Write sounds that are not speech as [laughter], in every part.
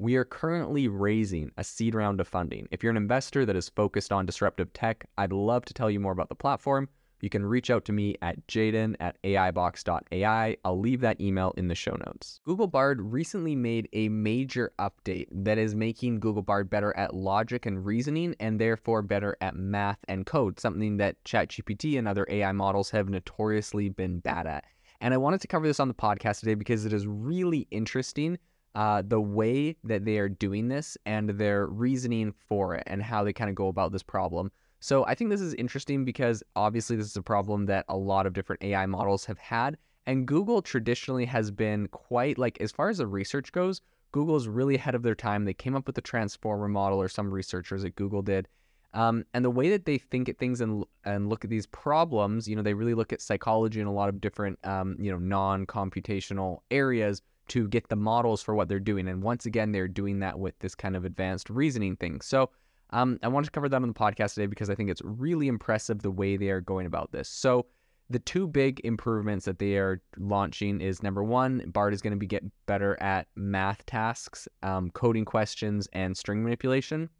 we are currently raising a seed round of funding. If you're an investor that is focused on disruptive tech, I'd love to tell you more about the platform. You can reach out to me at jaeden at aibox.ai. I'll leave that email in the show notes. Google Bard recently made a major update that is making Google Bard better at logic and reasoning and therefore better at math and code, something that ChatGPT and other AI models have notoriously been bad at. And I wanted to cover this on the podcast today because it is really interesting uh, the way that they are doing this and their reasoning for it and how they kind of go about this problem. So I think this is interesting because obviously this is a problem that a lot of different AI models have had. And Google traditionally has been quite like, as far as the research goes, Google is really ahead of their time. They came up with the transformer model, or some researchers at Google did. Um, and the way that they think at things and and look at these problems, you know, they really look at psychology in a lot of different, um, you know, non-computational areas to get the models for what they're doing. And once again, they're doing that with this kind of advanced reasoning thing. So um, I wanted to cover that on the podcast today because I think it's really impressive the way they are going about this. So the two big improvements that they are launching is number one, Bard is going to be get better at math tasks, um, coding questions, and string manipulation.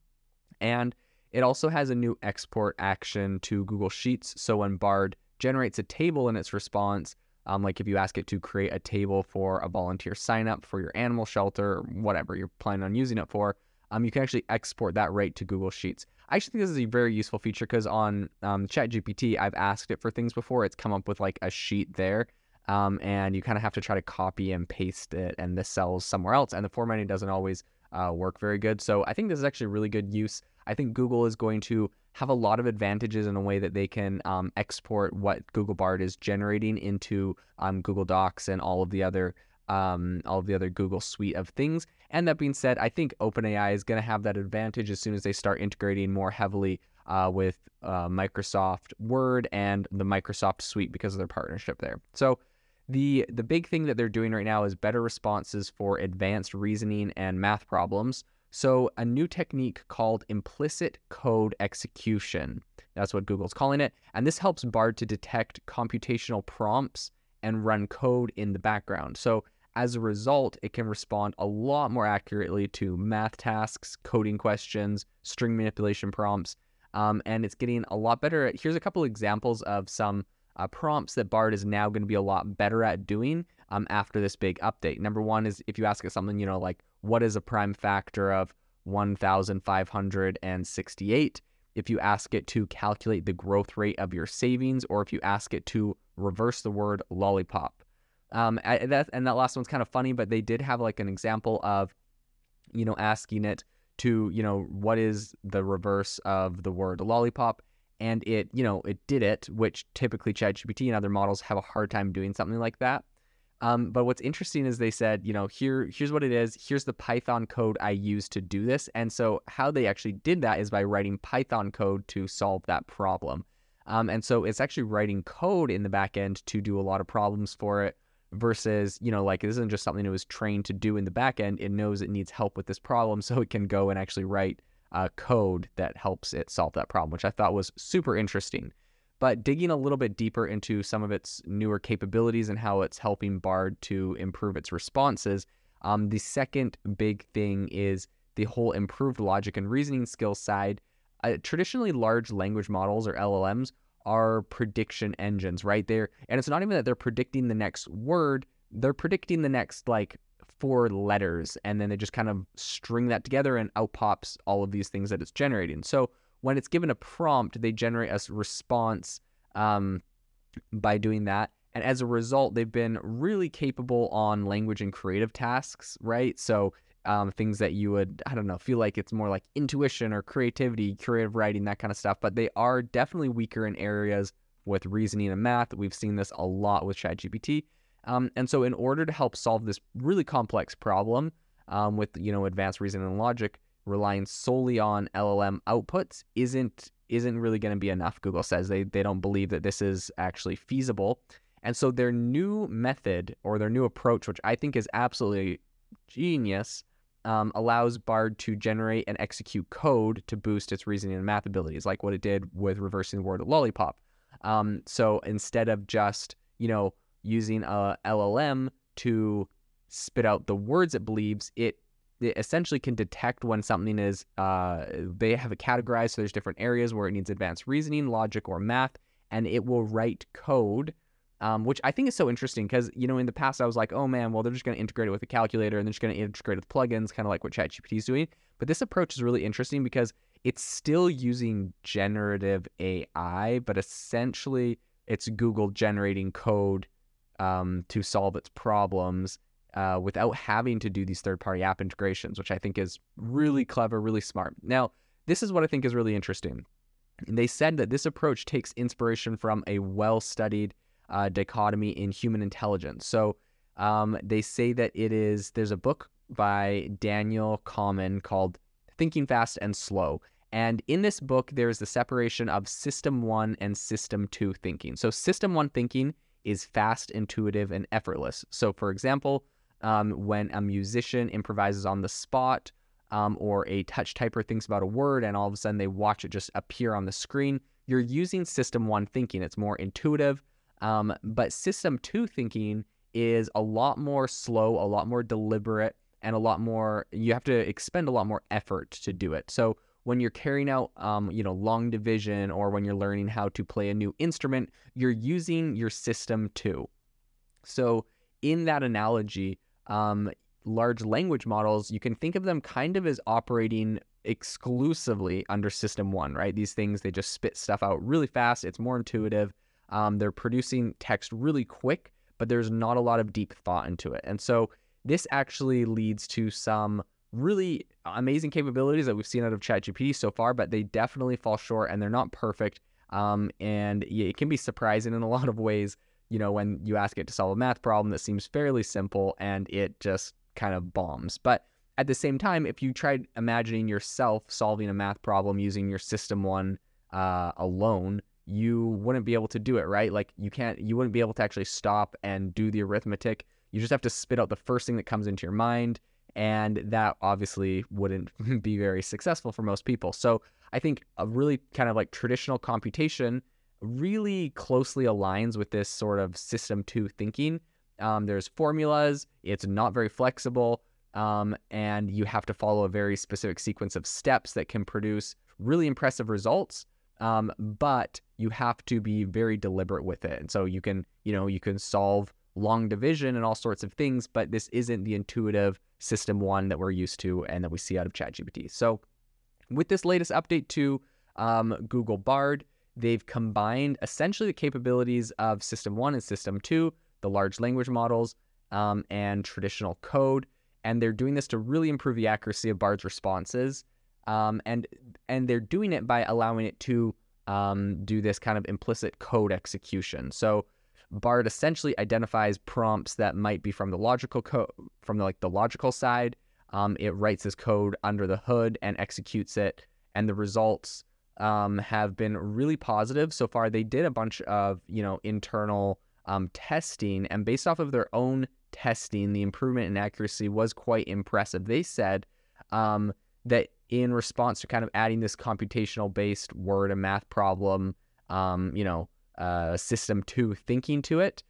And it also has a new export action to Google Sheets. So when Bard generates a table in its response, um, like if you ask it to create a table for a volunteer sign up for your animal shelter whatever you're planning on using it for, um, you can actually export that right to Google Sheets. I actually think this is a very useful feature because on um, ChatGPT, I've asked it for things before. It's come up with like a sheet there, um, and you kind of have to try to copy and paste it, and the cells somewhere else, and the formatting doesn't always uh, work very good. So I think this is actually really good use. I think Google is going to have a lot of advantages in a way that they can um, export what Google Bard is generating into um, Google Docs and all of the other um, all of the other Google suite of things. And that being said, I think OpenAI is going to have that advantage as soon as they start integrating more heavily uh, with uh, Microsoft Word and the Microsoft Suite because of their partnership there. So the the big thing that they're doing right now is better responses for advanced reasoning and math problems. So, a new technique called implicit code execution. That's what Google's calling it. And this helps Bard to detect computational prompts and run code in the background. So, as a result, it can respond a lot more accurately to math tasks, coding questions, string manipulation prompts. Um, and it's getting a lot better. Here's a couple examples of some uh, prompts that Bard is now going to be a lot better at doing um, after this big update. Number one is if you ask it something, you know, like what is a prime factor of 1,568? If you ask it to calculate the growth rate of your savings, or if you ask it to reverse the word lollipop. Um, that, and that last one's kind of funny, but they did have like an example of, you know, asking it to, you know, what is the reverse of the word lollipop? And it, you know, it did it, which typically ChatGPT and other models have a hard time doing something like that. Um, but what's interesting is they said, you know, here here's what it is. Here's the Python code I use to do this. And so how they actually did that is by writing Python code to solve that problem. Um, and so it's actually writing code in the back end to do a lot of problems for it versus, you know, like this isn't just something it was trained to do in the back end. It knows it needs help with this problem, [laughs] so it can go and actually write uh, code that helps it solve that problem, which I thought was super interesting. But digging a little bit deeper into some of its newer capabilities and how it's helping Bard to improve its responses, um, the second big thing is the whole improved logic and reasoning skills side. Uh, traditionally, large language models or LLMs are prediction engines, right? there, and it's not even that they're predicting the next word; they're predicting the next like four letters, and then they just kind of string that together, and out pops all of these things that it's generating. So when it's given a prompt, they generate a response um, by doing that. And as a result, they've been really capable on language and creative tasks, right? So um, things that you would, I don't know, feel like it's more like intuition or creativity, creative writing, that kind of stuff. But they are definitely weaker in areas with reasoning and math. We've seen this a lot with ChatGPT. Um, and so, in order to help solve this really complex problem um, with you know advanced reasoning and logic, relying solely on LLM outputs isn't isn't really going to be enough. Google says they they don't believe that this is actually feasible. And so their new method or their new approach, which I think is absolutely genius, um, allows Bard to generate and execute code to boost its reasoning and math abilities, like what it did with reversing the word lollipop. Um, so instead of just you know using a LLM to spit out the words it believes, it it essentially can detect when something is uh, they have it categorized so there's different areas where it needs advanced reasoning logic or math and it will write code um, which i think is so interesting because you know in the past i was like oh man well they're just going to integrate it with a calculator and they're just going to integrate it with plugins kind of like what chatgpt is doing. But this approach is really interesting because it's still using generative ai but essentially it's google generating code um, to solve its problems uh, without having to do these third party app integrations, which I think is really clever, really smart. Now, this is what I think is really interesting. They said that this approach takes inspiration from a well studied uh, dichotomy in human intelligence. So um, they say that it is, there's a book by Daniel Kahneman called Thinking Fast and Slow. And in this book, there's the separation of system one and system two thinking. So, system one thinking is fast, intuitive, and effortless. So, for example, um, when a musician improvises on the spot um, or a touch typer thinks about a word and all of a sudden they watch it just appear on the screen. You're using system one thinking. It's more intuitive. Um, but system two thinking is a lot more slow, a lot more deliberate, and a lot more, you have to expend a lot more effort to do it. So when you're carrying out, um, you know, long division or when you're learning how to play a new instrument, you're using your system two. So in that analogy, um, large language models, you can think of them kind of as operating exclusively under system one, right? These things, they just spit stuff out really fast. It's more intuitive. Um, they're producing text really quick, but there's not a lot of deep thought into it. And so this actually leads to some really amazing capabilities that we've seen out of ChatGPT so far, but they definitely fall short and they're not perfect. Um, and it can be surprising in a lot of ways you know, when you ask it to solve a math problem that seems fairly simple and it just kind of bombs. But at the same time, if you tried imagining yourself solving a math problem using your system one uh, alone, you wouldn't be able to do it, right? Like you can't, you wouldn't be able to actually stop and do the arithmetic. You just have to spit out the first thing that comes into your mind. And that obviously wouldn't [laughs] be very successful for most people. So I think a really kind of like traditional computation really closely aligns with this sort of system two thinking. Um, there's formulas, it's not very flexible, um, and you have to follow a very specific sequence of steps that can produce really impressive results. Um, but you have to be very deliberate with it. And so you can, you know, you can solve long division and all sorts of things, but this isn't the intuitive system one that we're used to and that we see out of ChatGPT. So with this latest update to um, Google Bard, They've combined essentially the capabilities of System 1 and System 2, the large language models, um, and traditional code. And they're doing this to really improve the accuracy of Bard's responses. Um, and and they're doing it by allowing it to um, do this kind of implicit code execution. So Bard essentially identifies prompts that might be from the logical code, from the, like the logical side. Um, it writes this code under the hood and executes it, and the results um, have been really positive so far. They did a bunch of you know internal um, testing, and based off of their own testing, the improvement in accuracy was quite impressive. They said um, that in response to kind of adding this computational based word and math problem, um, you know, uh, system two thinking to it,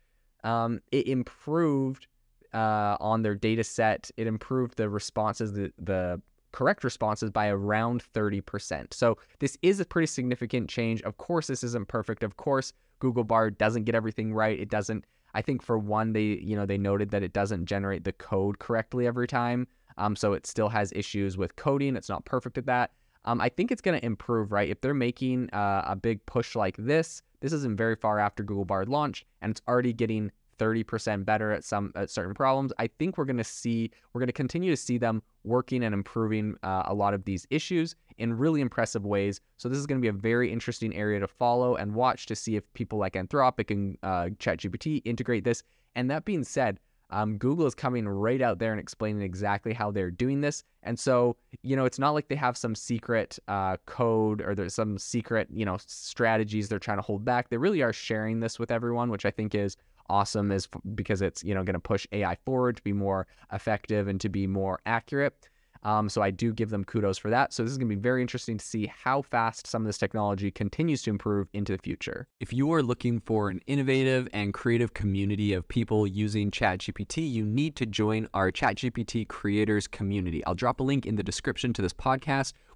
um, it improved uh, on their data set. It improved the responses, the the correct responses by around 30%. So this is a pretty significant change. Of course, this isn't perfect. Of course, Google Bard doesn't get everything right. It doesn't I think for one, they you know they noted that it doesn't generate the code correctly every time, um, so it still has issues with coding. It's not perfect at that. Um, I think it's going to improve, right? If they're making uh, a big push like this, this isn't very far after Google Bard launch, and it's already getting 30% better at some at certain problems. I think we're going to see we're going to continue to see them working and improving uh, a lot of these issues in really impressive ways. So this is going to be a very interesting area to follow and watch to see if people like Anthropic and uh, ChatGPT integrate this. And that being said, um, Google is coming right out there and explaining exactly how they're doing this. And so, you know, it's not like they have some secret uh, code or there's some secret, you know, strategies they're trying to hold back. They really are sharing this with everyone, which I think is awesome is because it's you know going to push AI forward to be more effective and to be more accurate. Um, so I do give them kudos for that. So this is going to be very interesting to see how fast some of this technology continues to improve into the future. If you are looking for an innovative and creative community of people using ChatGPT, you need to join our ChatGPT creators community. I'll drop a link in the description to this podcast.